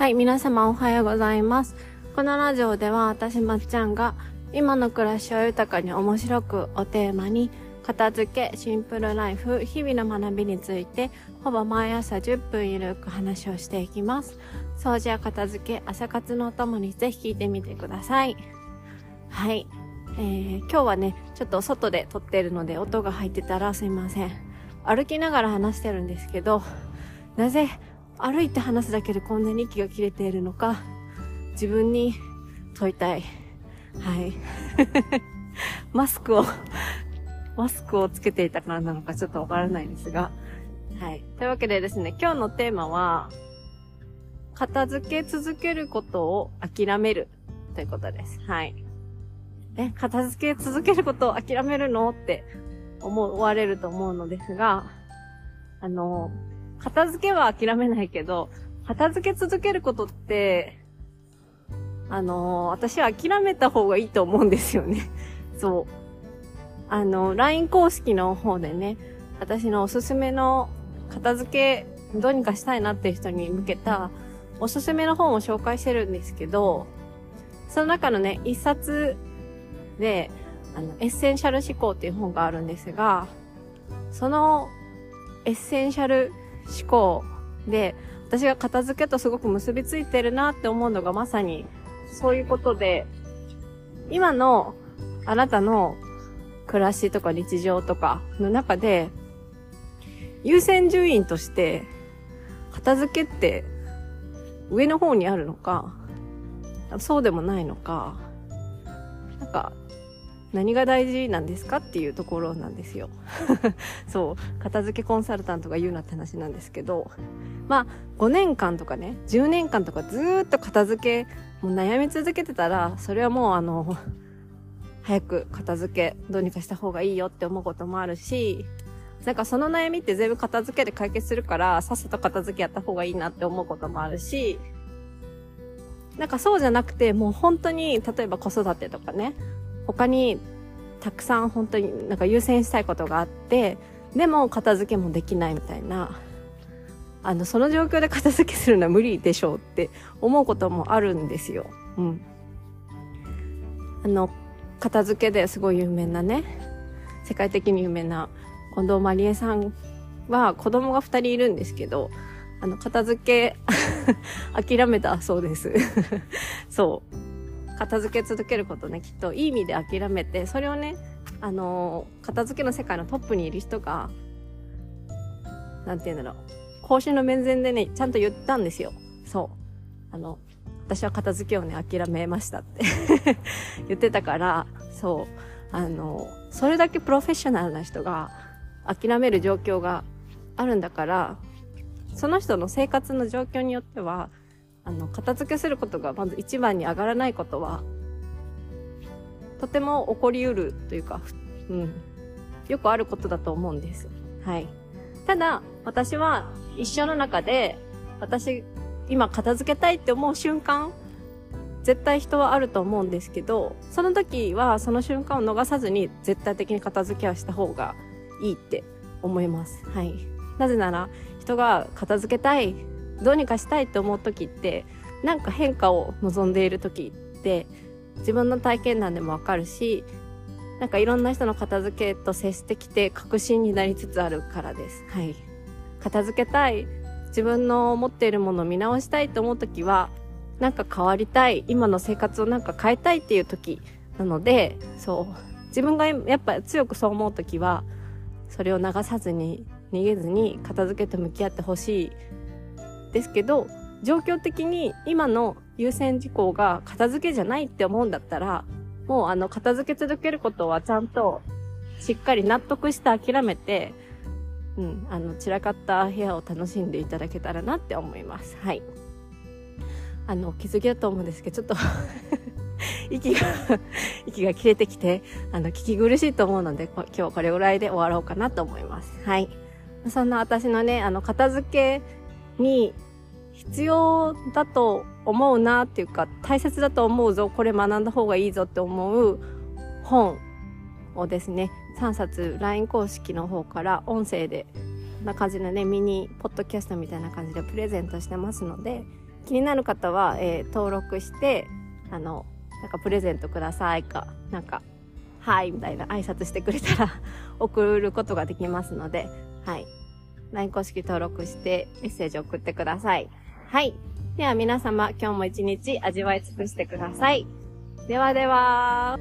はい、皆様おはようございます。このラジオでは私まっちゃんが今の暮らしを豊かに面白くをテーマに片付け、シンプルライフ、日々の学びについてほぼ毎朝10分ゆるく話をしていきます。掃除や片付け、朝活のお供にぜひ聞いてみてください。はい。えー、今日はね、ちょっと外で撮ってるので音が入ってたらすいません。歩きながら話してるんですけど、なぜ歩いて話すだけでこんなに息が切れているのか、自分に問いたい。はい。マスクをマスクをつけていたからなのかちょっとわからないですが。はい。というわけでですね、今日のテーマは、片付け続けることを諦めるということです。はい。え、片付け続けることを諦めるの？って思われると思うのですが、あの、片付けは諦めないけど、片付け続けることって、あの、私は諦めた方がいいと思うんですよね。そう。あの、LINE 公式の方でね、私のおすすめの片付けどうにかしたいなっていう人に向けたおすすめの本を紹介してるんですけど、その中のね、一冊で、あの、エッセンシャル思考っていう本があるんですが、そのエッセンシャル思考で、私が片付けとすごく結びついてるなって思うのがまさにそういうことで、今のあなたの暮らしとか日常とかの中で、優先順位として片付けって上の方にあるのか、そうでもないのか、なんか何が大事なんですかっていうところなんですよ。そう。片付けコンサルタントが言うなって話なんですけど、まあ、5年間とかね、10年間とかずっと片付け、もう悩み続けてたら、それはもうあの、早く片付け、どうにかした方がいいよって思うこともあるし、なんかその悩みって全部片付けで解決するから、さっさと片付けやった方がいいなって思うこともあるし、なんかそうじゃなくて、もう本当に、例えば子育てとかね、他にたくさん本当になんか優先したいことがあってでも片付けもできないみたいな。あのその状況で片付けするのは無理でしょうって思うこともあるんですよ。うん、あの片付けですごい有名なね世界的に有名な近藤麻理恵さんは子供が2人いるんですけどあの片付け 諦めたそうです。そう。片付け続けることねきっといい意味で諦めてそれをねあの片付けの世界のトップにいる人が何て言うんだろう講習の面前でねちゃんと言ったんですよ。そう。あの私は片付けをね諦めましたって 言ってたからそう。あのそれだけプロフェッショナルな人が諦める状況があるんだからその人の生活の状況によってはあの片付けすることがまず一番に上がらないことはとても起こりうるというか、うん、よくあることだと思うんです。はい。ただ、私は一生の中で、私、今片付けたいって思う瞬間、絶対人はあると思うんですけど、その時はその瞬間を逃さずに絶対的に片付けはした方がいいって思います。はい。なぜなら、人が片付けたいどうにかしたいと思う時ってなんか変化を望んでいる時って自分の体験談でもわかるしなんかいろんな人の片付けと接してきて確信になりつつあるからです。はい。片付けたい、自分の持っているものを見直したいと思う時は、なんか変わりたい、今の生活をなんか変えたいっていう時なので、そう。自分がやっぱ強くそう思う時は、それを流さずに、逃げずに片付けと向き合ってほしいですけど状況的に今の優先事項が片付けじゃないって思うんだったらもうあの片付け続けることはちゃんとしっかり納得して諦めて、うん、あの散らかった部屋を楽しんでいただけたらなって思います。はい。あの気づきだと思うんですけどちょっと 息が息が切れてきてあの聞き苦しいと思うので今日これぐらいで終わろうかなと思います。はい。そんな私のねあの片付けに必要だと思うなっていうか大切だと思うぞこれ学んだ方がいいぞって思う本をですね3冊 LINE 公式の方から音声でこんな感じのねミニポッドキャストみたいな感じでプレゼントしてますので気になる方は、えー、登録して、あの、なんかプレゼントくださいか、なんか、はいみたいな挨拶してくれたら 送ることができますので、はい。LINE 公式登録してメッセージ送ってください。はい。では皆様、今日も一日味わい尽くしてください。ではでは。